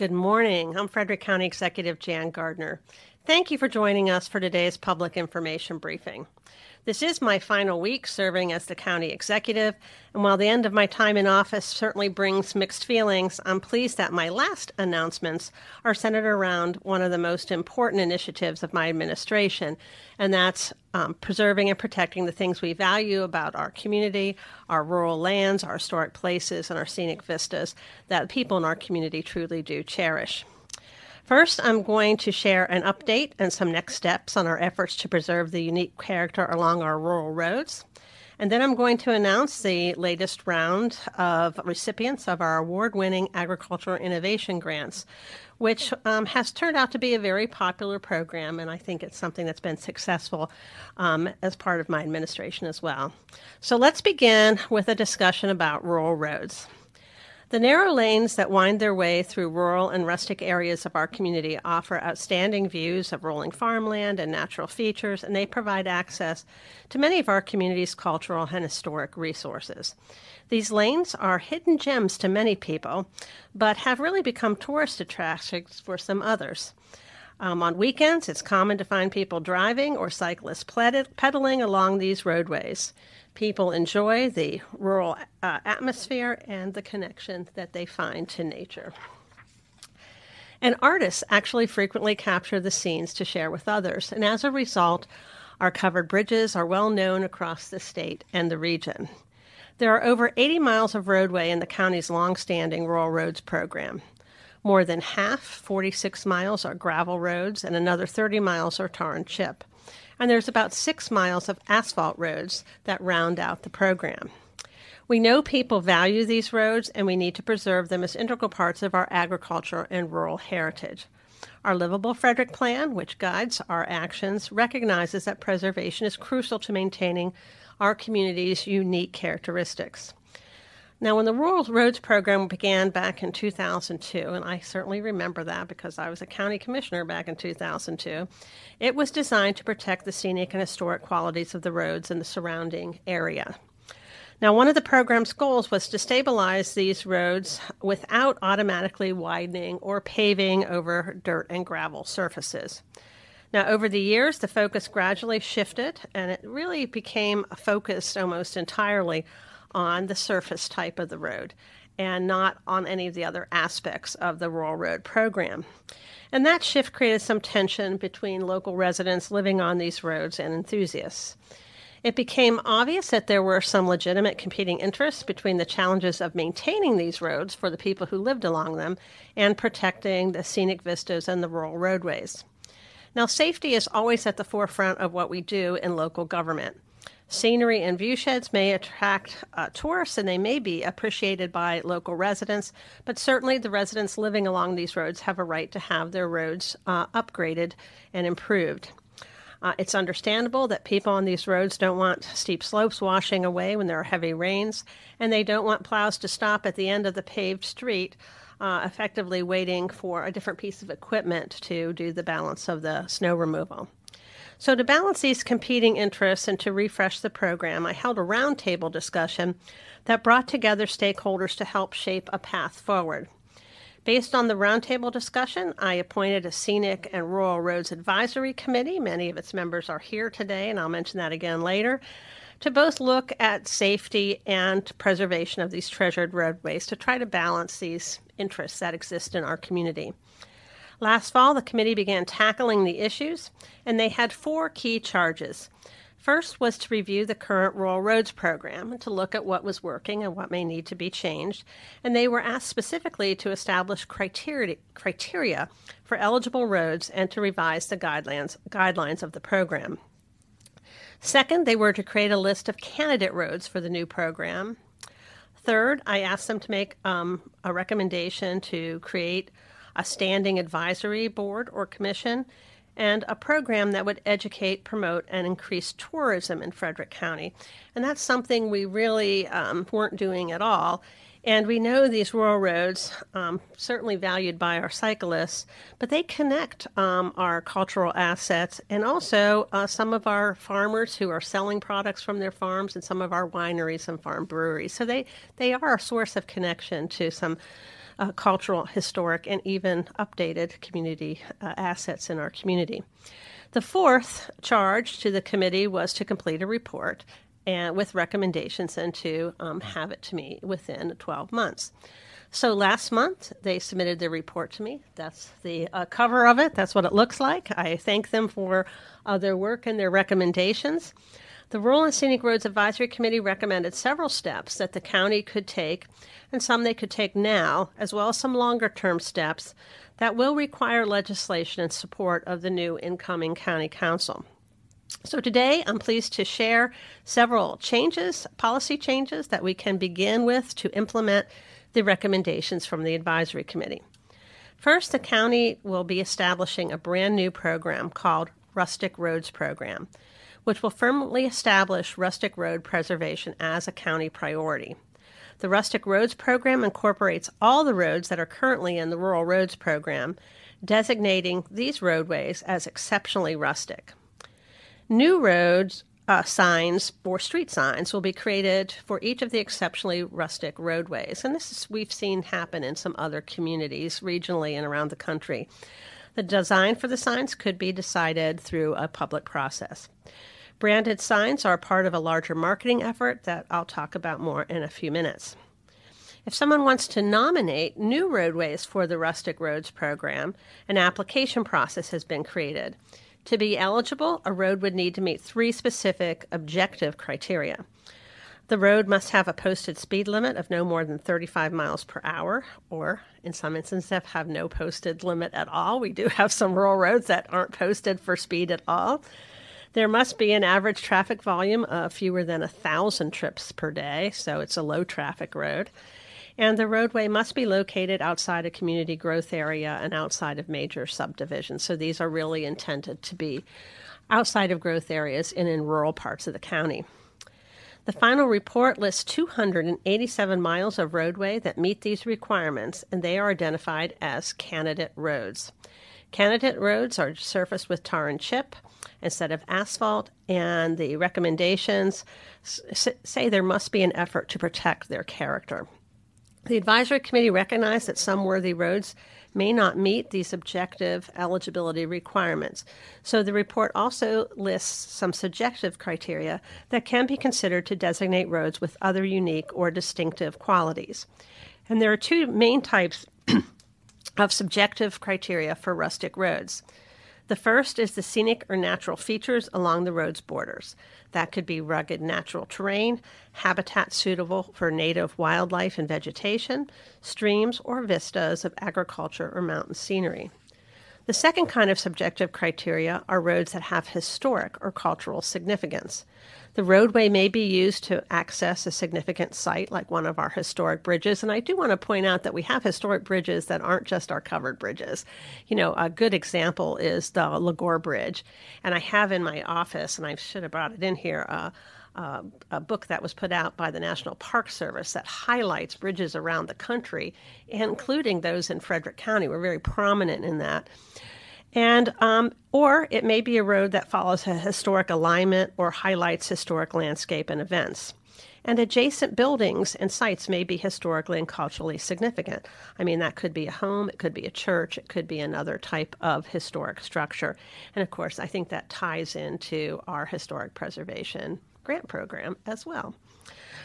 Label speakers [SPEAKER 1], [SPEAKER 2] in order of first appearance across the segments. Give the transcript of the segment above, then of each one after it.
[SPEAKER 1] Good morning. I'm Frederick County Executive Jan Gardner. Thank you for joining us for today's public information briefing. This is my final week serving as the county executive, and while the end of my time in office certainly brings mixed feelings, I'm pleased that my last announcements are centered around one of the most important initiatives of my administration, and that's um, preserving and protecting the things we value about our community, our rural lands, our historic places, and our scenic vistas that people in our community truly do cherish. First, I'm going to share an update and some next steps on our efforts to preserve the unique character along our rural roads. And then I'm going to announce the latest round of recipients of our award winning agricultural innovation grants, which um, has turned out to be a very popular program, and I think it's something that's been successful um, as part of my administration as well. So let's begin with a discussion about rural roads. The narrow lanes that wind their way through rural and rustic areas of our community offer outstanding views of rolling farmland and natural features, and they provide access to many of our community's cultural and historic resources. These lanes are hidden gems to many people, but have really become tourist attractions for some others. Um, on weekends, it's common to find people driving or cyclists pedaling along these roadways people enjoy the rural uh, atmosphere and the connection that they find to nature. And artists actually frequently capture the scenes to share with others, and as a result, our covered bridges are well known across the state and the region. There are over 80 miles of roadway in the county's long-standing Rural Roads program. More than half, 46 miles, are gravel roads, and another 30 miles are tar and chip and there's about six miles of asphalt roads that round out the program. We know people value these roads and we need to preserve them as integral parts of our agriculture and rural heritage. Our Livable Frederick Plan, which guides our actions, recognizes that preservation is crucial to maintaining our community's unique characteristics. Now, when the Rural Roads Program began back in 2002, and I certainly remember that because I was a county commissioner back in 2002, it was designed to protect the scenic and historic qualities of the roads in the surrounding area. Now, one of the program's goals was to stabilize these roads without automatically widening or paving over dirt and gravel surfaces. Now, over the years, the focus gradually shifted and it really became focused almost entirely on the surface type of the road and not on any of the other aspects of the rural road program. And that shift created some tension between local residents living on these roads and enthusiasts. It became obvious that there were some legitimate competing interests between the challenges of maintaining these roads for the people who lived along them and protecting the scenic vistas and the rural roadways. Now, safety is always at the forefront of what we do in local government. Scenery and viewsheds may attract uh, tourists and they may be appreciated by local residents, but certainly the residents living along these roads have a right to have their roads uh, upgraded and improved. Uh, it's understandable that people on these roads don't want steep slopes washing away when there are heavy rains, and they don't want plows to stop at the end of the paved street, uh, effectively waiting for a different piece of equipment to do the balance of the snow removal. So, to balance these competing interests and to refresh the program, I held a roundtable discussion that brought together stakeholders to help shape a path forward. Based on the roundtable discussion, I appointed a Scenic and Rural Roads Advisory Committee. Many of its members are here today, and I'll mention that again later, to both look at safety and preservation of these treasured roadways to try to balance these interests that exist in our community. Last fall, the committee began tackling the issues, and they had four key charges. First was to review the current rural roads program to look at what was working and what may need to be changed. And they were asked specifically to establish criteria, criteria for eligible roads and to revise the guidelines, guidelines of the program. Second, they were to create a list of candidate roads for the new program. Third, I asked them to make um, a recommendation to create a standing advisory board or commission, and a program that would educate, promote, and increase tourism in Frederick County. And that's something we really um, weren't doing at all. And we know these rural roads, um, certainly valued by our cyclists, but they connect um, our cultural assets and also uh, some of our farmers who are selling products from their farms and some of our wineries and farm breweries. So they, they are a source of connection to some uh, cultural, historic, and even updated community uh, assets in our community. The fourth charge to the committee was to complete a report and with recommendations and to um, have it to me within 12 months. So last month they submitted their report to me. That's the uh, cover of it. That's what it looks like. I thank them for uh, their work and their recommendations. The Rural and Scenic Roads Advisory Committee recommended several steps that the county could take, and some they could take now, as well as some longer term steps that will require legislation in support of the new incoming county council. So today I'm pleased to share several changes, policy changes that we can begin with to implement the recommendations from the advisory committee. First, the county will be establishing a brand new program called Rustic Roads Program, which will firmly establish rustic road preservation as a county priority. The Rustic Roads Program incorporates all the roads that are currently in the Rural Roads Program, designating these roadways as exceptionally rustic. New roads uh, signs or street signs will be created for each of the exceptionally rustic roadways. And this is we've seen happen in some other communities regionally and around the country. The design for the signs could be decided through a public process. Branded signs are part of a larger marketing effort that I'll talk about more in a few minutes. If someone wants to nominate new roadways for the Rustic Roads program, an application process has been created. To be eligible, a road would need to meet three specific objective criteria. The road must have a posted speed limit of no more than 35 miles per hour, or in some instances, have no posted limit at all. We do have some rural roads that aren't posted for speed at all. There must be an average traffic volume of fewer than a thousand trips per day, so it's a low traffic road. And the roadway must be located outside a community growth area and outside of major subdivisions. So these are really intended to be outside of growth areas and in rural parts of the county. The final report lists 287 miles of roadway that meet these requirements, and they are identified as candidate roads. Candidate roads are surfaced with tar and chip instead of asphalt, and the recommendations say there must be an effort to protect their character. The advisory committee recognized that some worthy roads may not meet these objective eligibility requirements. So the report also lists some subjective criteria that can be considered to designate roads with other unique or distinctive qualities. And there are two main types of subjective criteria for rustic roads. The first is the scenic or natural features along the road's borders. That could be rugged natural terrain, habitat suitable for native wildlife and vegetation, streams or vistas of agriculture or mountain scenery. The second kind of subjective criteria are roads that have historic or cultural significance. The roadway may be used to access a significant site like one of our historic bridges. And I do want to point out that we have historic bridges that aren't just our covered bridges. You know, a good example is the LeGore Bridge. And I have in my office, and I should have brought it in here, uh, uh, a book that was put out by the National Park Service that highlights bridges around the country, including those in Frederick County. We're very prominent in that. And um, or it may be a road that follows a historic alignment or highlights historic landscape and events. And adjacent buildings and sites may be historically and culturally significant. I mean, that could be a home, it could be a church, it could be another type of historic structure. And of course, I think that ties into our historic preservation grant program as well.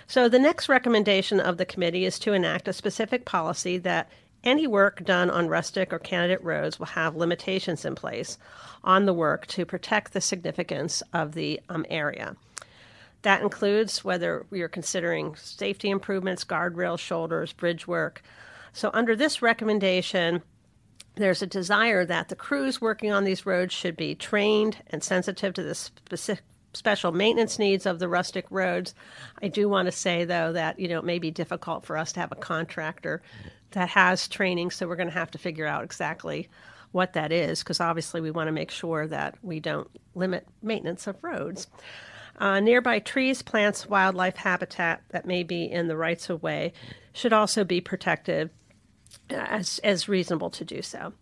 [SPEAKER 1] So, the next recommendation of the committee is to enact a specific policy that any work done on rustic or candidate roads will have limitations in place on the work to protect the significance of the um, area. That includes whether you're considering safety improvements, guardrails, shoulders, bridge work. So, under this recommendation, there's a desire that the crews working on these roads should be trained and sensitive to the specific special maintenance needs of the rustic roads. I do want to say, though, that you know it may be difficult for us to have a contractor that has training, so we're going to have to figure out exactly what that is because obviously we want to make sure that we don't limit maintenance of roads. Uh, nearby trees, plants, wildlife habitat that may be in the rights of way should also be protected as, as reasonable to do so.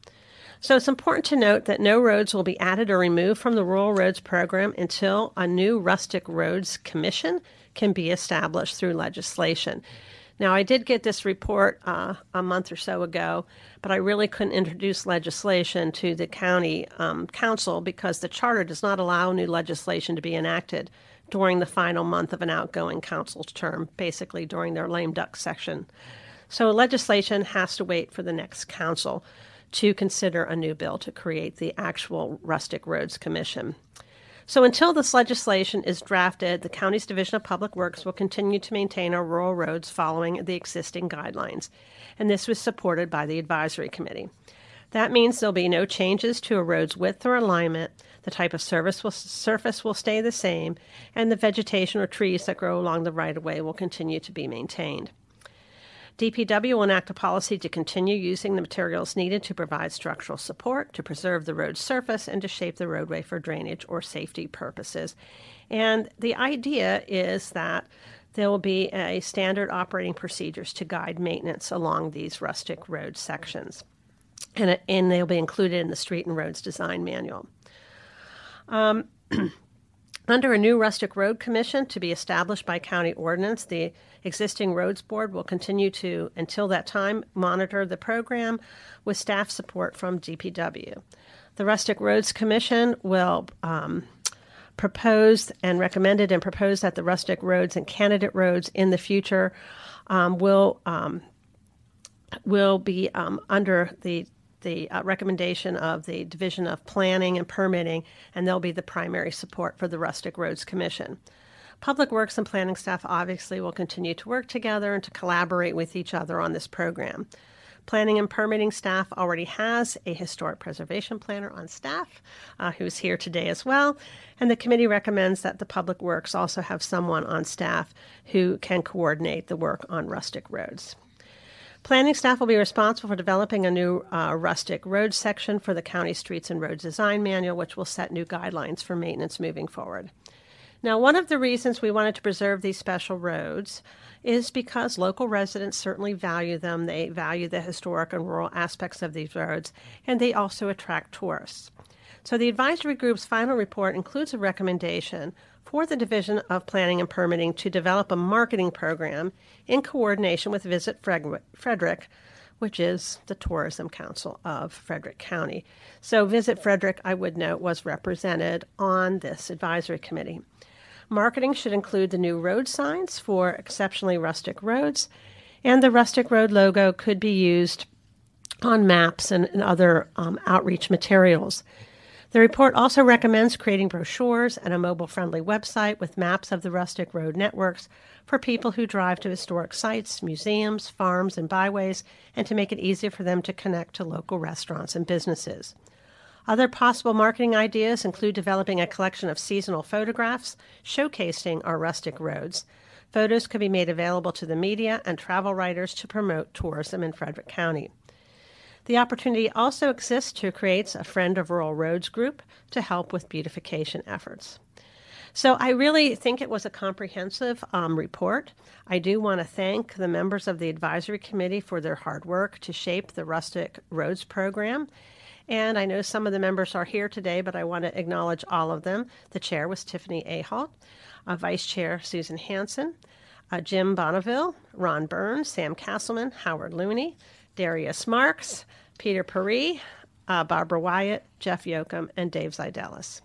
[SPEAKER 1] So it's important to note that no roads will be added or removed from the Rural Roads Program until a new Rustic Roads Commission can be established through legislation. Now, I did get this report uh, a month or so ago, but I really couldn't introduce legislation to the county um, council because the charter does not allow new legislation to be enacted during the final month of an outgoing council's term, basically during their lame duck session. So legislation has to wait for the next council to consider a new bill to create the actual Rustic Roads Commission. So until this legislation is drafted, the county's Division of Public Works will continue to maintain our rural roads following the existing guidelines, and this was supported by the advisory committee. That means there'll be no changes to a road's width or alignment. The type of service will, surface will stay the same, and the vegetation or trees that grow along the right of way will continue to be maintained. DPW will enact a policy to continue using the materials needed to provide structural support, to preserve the road surface, and to shape the roadway for drainage or safety purposes. And the idea is that there will be a standard operating procedures to guide maintenance along these rustic road sections. And, and they'll be included in the Street and Roads Design Manual. Um, under a new rustic road commission to be established by county ordinance, the existing roads board will continue to, until that time, monitor the program with staff support from DPW. The Rustic Roads Commission will um, propose and recommended and propose that the rustic roads and candidate roads in the future um, will um, will be um, under the the uh, recommendation of the Division of Planning and Permitting, and they'll be the primary support for the Rustic Roads Commission. Public Works and planning staff obviously will continue to work together and to collaborate with each other on this program. Planning and permitting staff already has a historic preservation planner on staff uh, who's here today as well. And the committee recommends that the Public Works also have someone on staff who can coordinate the work on rustic roads. Planning staff will be responsible for developing a new uh, rustic road section for the county streets and roads design manual, which will set new guidelines for maintenance moving forward. Now, one of the reasons we wanted to preserve these special roads is because local residents certainly value them. They value the historic and rural aspects of these roads, and they also attract tourists. So, the advisory group's final report includes a recommendation for the Division of Planning and Permitting to develop a marketing program in coordination with Visit Frederick, which is the Tourism Council of Frederick County. So, Visit Frederick, I would note, was represented on this advisory committee. Marketing should include the new road signs for exceptionally rustic roads, and the rustic road logo could be used on maps and, and other um, outreach materials. The report also recommends creating brochures and a mobile friendly website with maps of the rustic road networks for people who drive to historic sites, museums, farms, and byways, and to make it easier for them to connect to local restaurants and businesses. Other possible marketing ideas include developing a collection of seasonal photographs showcasing our rustic roads. Photos could be made available to the media and travel writers to promote tourism in Frederick County. The opportunity also exists to create a Friend of Rural Roads group to help with beautification efforts. So I really think it was a comprehensive um, report. I do want to thank the members of the advisory committee for their hard work to shape the Rustic Roads program. And I know some of the members are here today, but I want to acknowledge all of them. The chair was Tiffany Ahalt, uh, Vice Chair Susan Hanson, uh, Jim Bonneville, Ron Burns, Sam Castleman, Howard Looney, Darius Marks, Peter Paris, uh, Barbara Wyatt, Jeff Yoakum, and Dave Zidelis.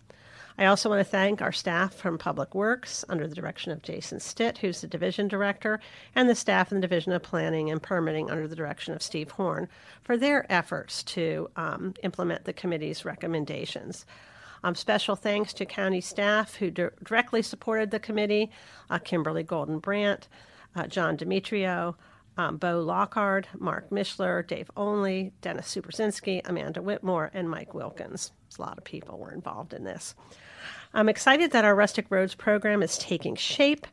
[SPEAKER 1] I also want to thank our staff from Public Works under the direction of Jason Stitt, who's the division director, and the staff in the Division of Planning and Permitting under the direction of Steve Horn for their efforts to um, implement the committee's recommendations. Um, special thanks to county staff who di- directly supported the committee uh, Kimberly Golden Brandt, uh, John Demetrio, um, Bo Lockhart, Mark Mishler, Dave Only, Dennis Superzinski, Amanda Whitmore, and Mike Wilkins. A lot of people were involved in this. I'm excited that our Rustic Roads program is taking shape.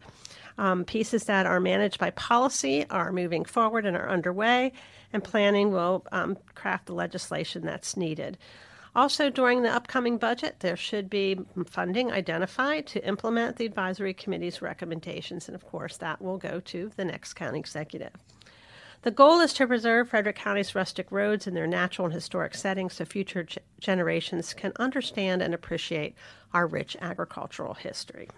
[SPEAKER 1] Um, pieces that are managed by policy are moving forward and are underway, and planning will um, craft the legislation that's needed. Also, during the upcoming budget, there should be funding identified to implement the advisory committee's recommendations, and of course, that will go to the next county executive. The goal is to preserve Frederick County's rustic roads in their natural and historic settings so future g- generations can understand and appreciate our rich agricultural history.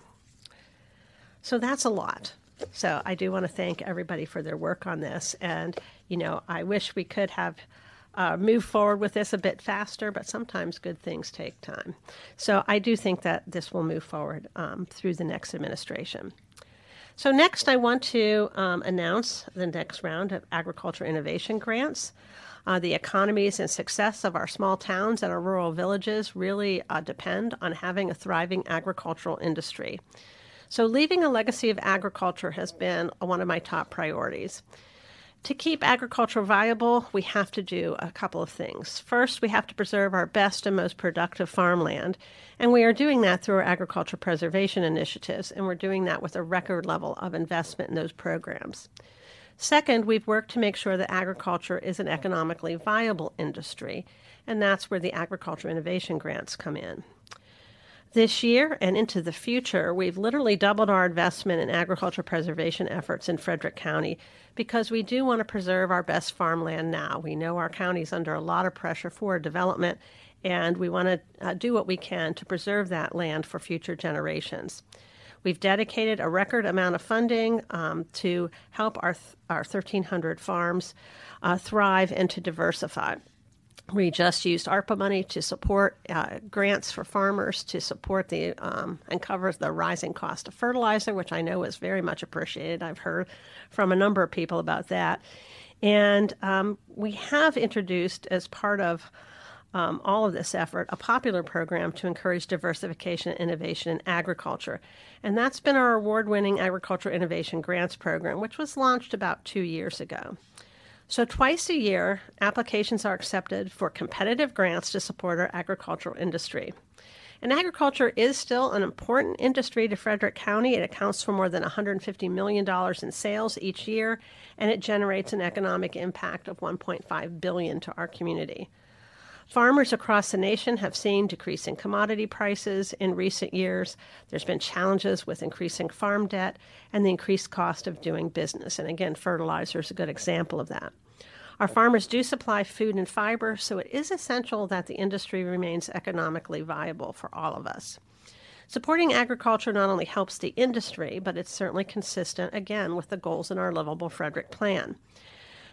[SPEAKER 1] So that's a lot. So I do want to thank everybody for their work on this. And, you know, I wish we could have uh, move forward with this a bit faster, but sometimes good things take time. So I do think that this will move forward um, through the next administration. So, next, I want to um, announce the next round of agriculture innovation grants. Uh, the economies and success of our small towns and our rural villages really uh, depend on having a thriving agricultural industry. So, leaving a legacy of agriculture has been one of my top priorities. To keep agriculture viable, we have to do a couple of things. First, we have to preserve our best and most productive farmland, and we are doing that through our agriculture preservation initiatives, and we're doing that with a record level of investment in those programs. Second, we've worked to make sure that agriculture is an economically viable industry, and that's where the agriculture innovation grants come in. This year and into the future, we've literally doubled our investment in agriculture preservation efforts in Frederick County because we do want to preserve our best farmland now. We know our county is under a lot of pressure for development, and we want to uh, do what we can to preserve that land for future generations. We've dedicated a record amount of funding um, to help our, th- our 1,300 farms uh, thrive and to diversify. We just used ARPA money to support uh, grants for farmers to support the um, and cover the rising cost of fertilizer, which I know is very much appreciated. I've heard from a number of people about that. And um, we have introduced, as part of um, all of this effort, a popular program to encourage diversification and innovation in agriculture. And that's been our award winning Agricultural Innovation Grants Program, which was launched about two years ago. So, twice a year, applications are accepted for competitive grants to support our agricultural industry. And agriculture is still an important industry to Frederick County. It accounts for more than $150 million in sales each year, and it generates an economic impact of 1.5 billion to our community. Farmers across the nation have seen decreasing commodity prices in recent years. There's been challenges with increasing farm debt and the increased cost of doing business. And again, fertilizer is a good example of that. Our farmers do supply food and fiber, so it is essential that the industry remains economically viable for all of us. Supporting agriculture not only helps the industry, but it's certainly consistent, again, with the goals in our Livable Frederick plan.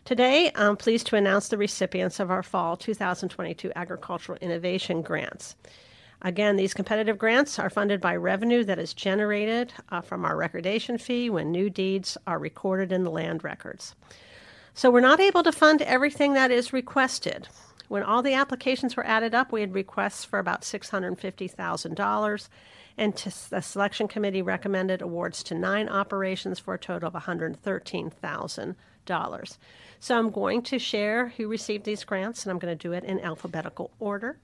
[SPEAKER 1] Today, I'm pleased to announce the recipients of our Fall 2022 Agricultural Innovation Grants. Again, these competitive grants are funded by revenue that is generated uh, from our recordation fee when new deeds are recorded in the land records. So we're not able to fund everything that is requested. When all the applications were added up, we had requests for about $650,000, and the selection committee recommended awards to nine operations for a total of $113,000. So I'm going to share who received these grants, and I'm going to do it in alphabetical order.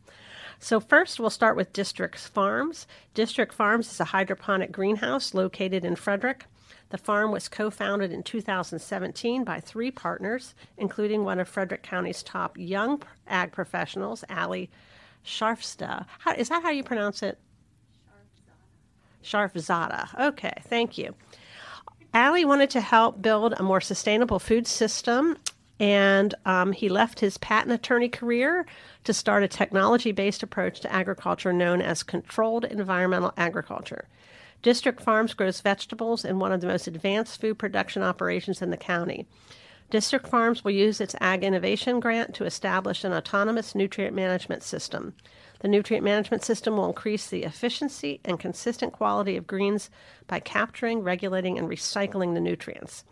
[SPEAKER 1] So, first, we'll start with District Farms. District Farms is a hydroponic greenhouse located in Frederick. The farm was co founded in 2017 by three partners, including one of Frederick County's top young ag professionals, Allie Sharfsta. How, is that how you pronounce it? Sharfzada. Okay, thank you. Allie wanted to help build a more sustainable food system, and um, he left his patent attorney career to start a technology based approach to agriculture known as controlled environmental agriculture. District Farms grows vegetables in one of the most advanced food production operations in the county. District Farms will use its Ag Innovation Grant to establish an autonomous nutrient management system. The nutrient management system will increase the efficiency and consistent quality of greens by capturing, regulating, and recycling the nutrients.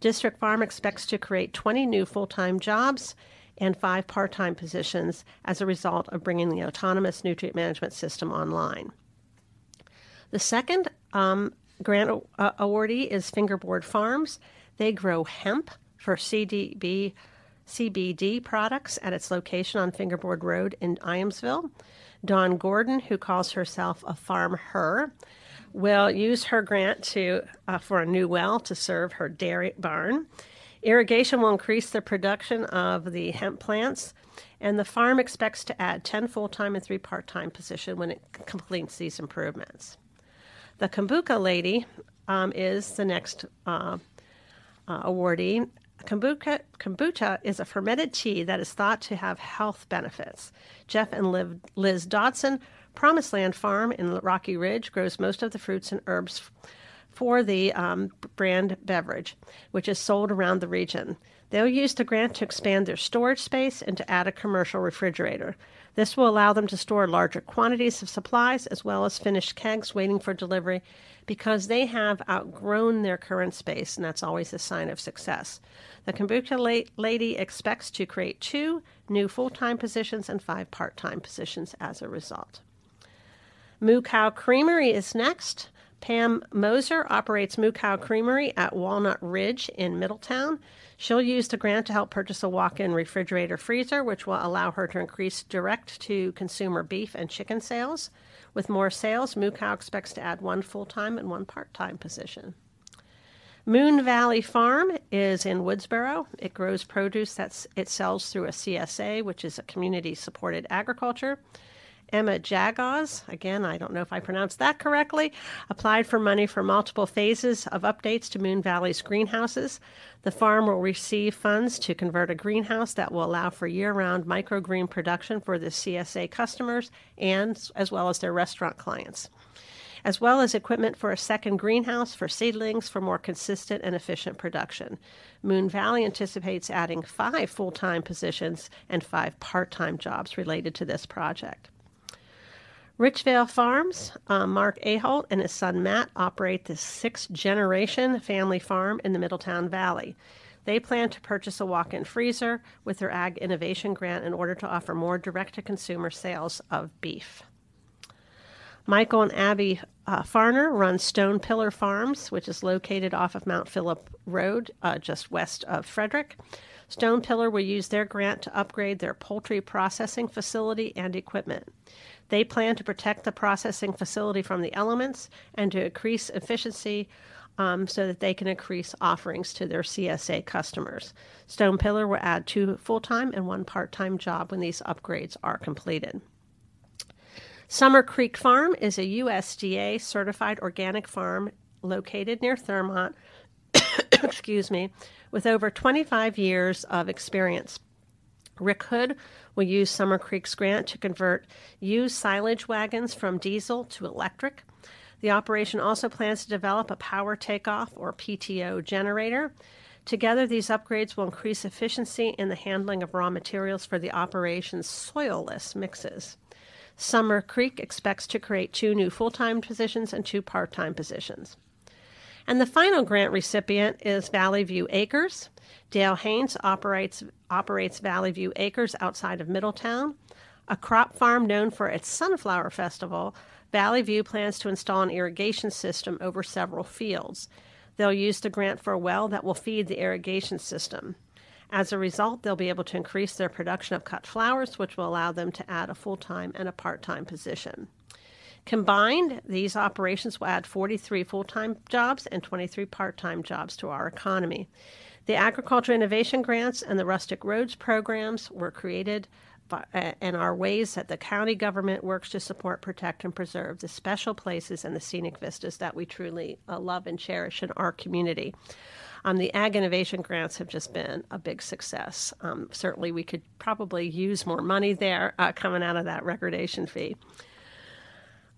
[SPEAKER 1] District Farm expects to create 20 new full time jobs and five part time positions as a result of bringing the autonomous nutrient management system online. The second um, grant uh, awardee is Fingerboard Farms. They grow hemp for CDB CBD products at its location on Fingerboard Road in Ijamsville. Dawn Gordon, who calls herself a farm her, will use her grant to uh, for a new well to serve her dairy barn. Irrigation will increase the production of the hemp plants, and the farm expects to add 10 full-time and 3 part-time positions when it completes these improvements. The Kombucha lady um, is the next uh, uh, awardee. Kombucha, kombucha is a fermented tea that is thought to have health benefits. Jeff and Liz Dodson, Promised Land Farm in Rocky Ridge, grows most of the fruits and herbs for the um, brand beverage, which is sold around the region. They'll use the grant to expand their storage space and to add a commercial refrigerator. This will allow them to store larger quantities of supplies as well as finished kegs waiting for delivery because they have outgrown their current space, and that's always a sign of success. The Kombucha Lady expects to create two new full time positions and five part time positions as a result. Moo Cow Creamery is next. Pam Moser operates Moo Cow Creamery at Walnut Ridge in Middletown. She'll use the grant to help purchase a walk in refrigerator freezer, which will allow her to increase direct to consumer beef and chicken sales. With more sales, Moo Cow expects to add one full time and one part time position. Moon Valley Farm is in Woodsboro. It grows produce that it sells through a CSA, which is a community supported agriculture. Emma Jagoz, again, I don't know if I pronounced that correctly, applied for money for multiple phases of updates to Moon Valley's greenhouses. The farm will receive funds to convert a greenhouse that will allow for year round microgreen production for the CSA customers and as well as their restaurant clients, as well as equipment for a second greenhouse for seedlings for more consistent and efficient production. Moon Valley anticipates adding five full time positions and five part time jobs related to this project. Richvale Farms, uh, Mark Ahalt and his son Matt operate this sixth generation family farm in the Middletown Valley. They plan to purchase a walk in freezer with their Ag Innovation Grant in order to offer more direct to consumer sales of beef. Michael and Abby uh, Farner run Stone Pillar Farms, which is located off of Mount Philip Road, uh, just west of Frederick. Stone Pillar will use their grant to upgrade their poultry processing facility and equipment. They plan to protect the processing facility from the elements and to increase efficiency um, so that they can increase offerings to their CSA customers. Stone Pillar will add two full time and one part time job when these upgrades are completed. Summer Creek Farm is a USDA certified organic farm located near Thurmont, excuse me, with over 25 years of experience. Rick Hood will use Summer Creek's grant to convert used silage wagons from diesel to electric. The operation also plans to develop a power takeoff or PTO generator. Together, these upgrades will increase efficiency in the handling of raw materials for the operation's soilless mixes. Summer Creek expects to create two new full time positions and two part time positions. And the final grant recipient is Valley View Acres. Dale Haynes operates, operates Valley View Acres outside of Middletown. A crop farm known for its Sunflower Festival, Valley View plans to install an irrigation system over several fields. They'll use the grant for a well that will feed the irrigation system. As a result, they'll be able to increase their production of cut flowers, which will allow them to add a full time and a part time position. Combined, these operations will add 43 full time jobs and 23 part time jobs to our economy. The Agriculture Innovation Grants and the Rustic Roads programs were created by, uh, and are ways that the county government works to support, protect, and preserve the special places and the scenic vistas that we truly uh, love and cherish in our community. Um, the Ag Innovation Grants have just been a big success. Um, certainly, we could probably use more money there uh, coming out of that recordation fee.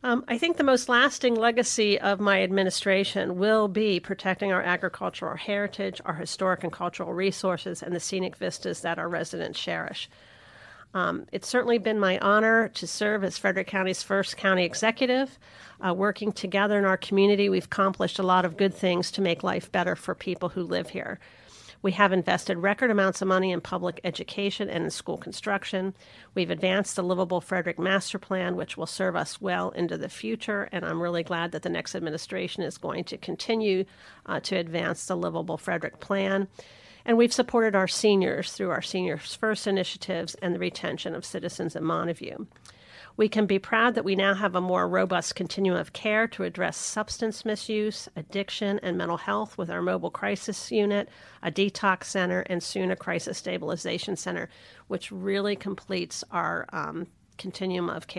[SPEAKER 1] Um, I think the most lasting legacy of my administration will be protecting our agricultural heritage, our historic and cultural resources, and the scenic vistas that our residents cherish. Um, it's certainly been my honor to serve as Frederick County's first county executive. Uh, working together in our community, we've accomplished a lot of good things to make life better for people who live here. We have invested record amounts of money in public education and in school construction. We've advanced the Livable Frederick Master Plan, which will serve us well into the future. And I'm really glad that the next administration is going to continue uh, to advance the Livable Frederick Plan. And we've supported our seniors through our Seniors First initiatives and the retention of citizens in Montevue. We can be proud that we now have a more robust continuum of care to address substance misuse, addiction, and mental health with our mobile crisis unit, a detox center, and soon a crisis stabilization center, which really completes our um, continuum of care.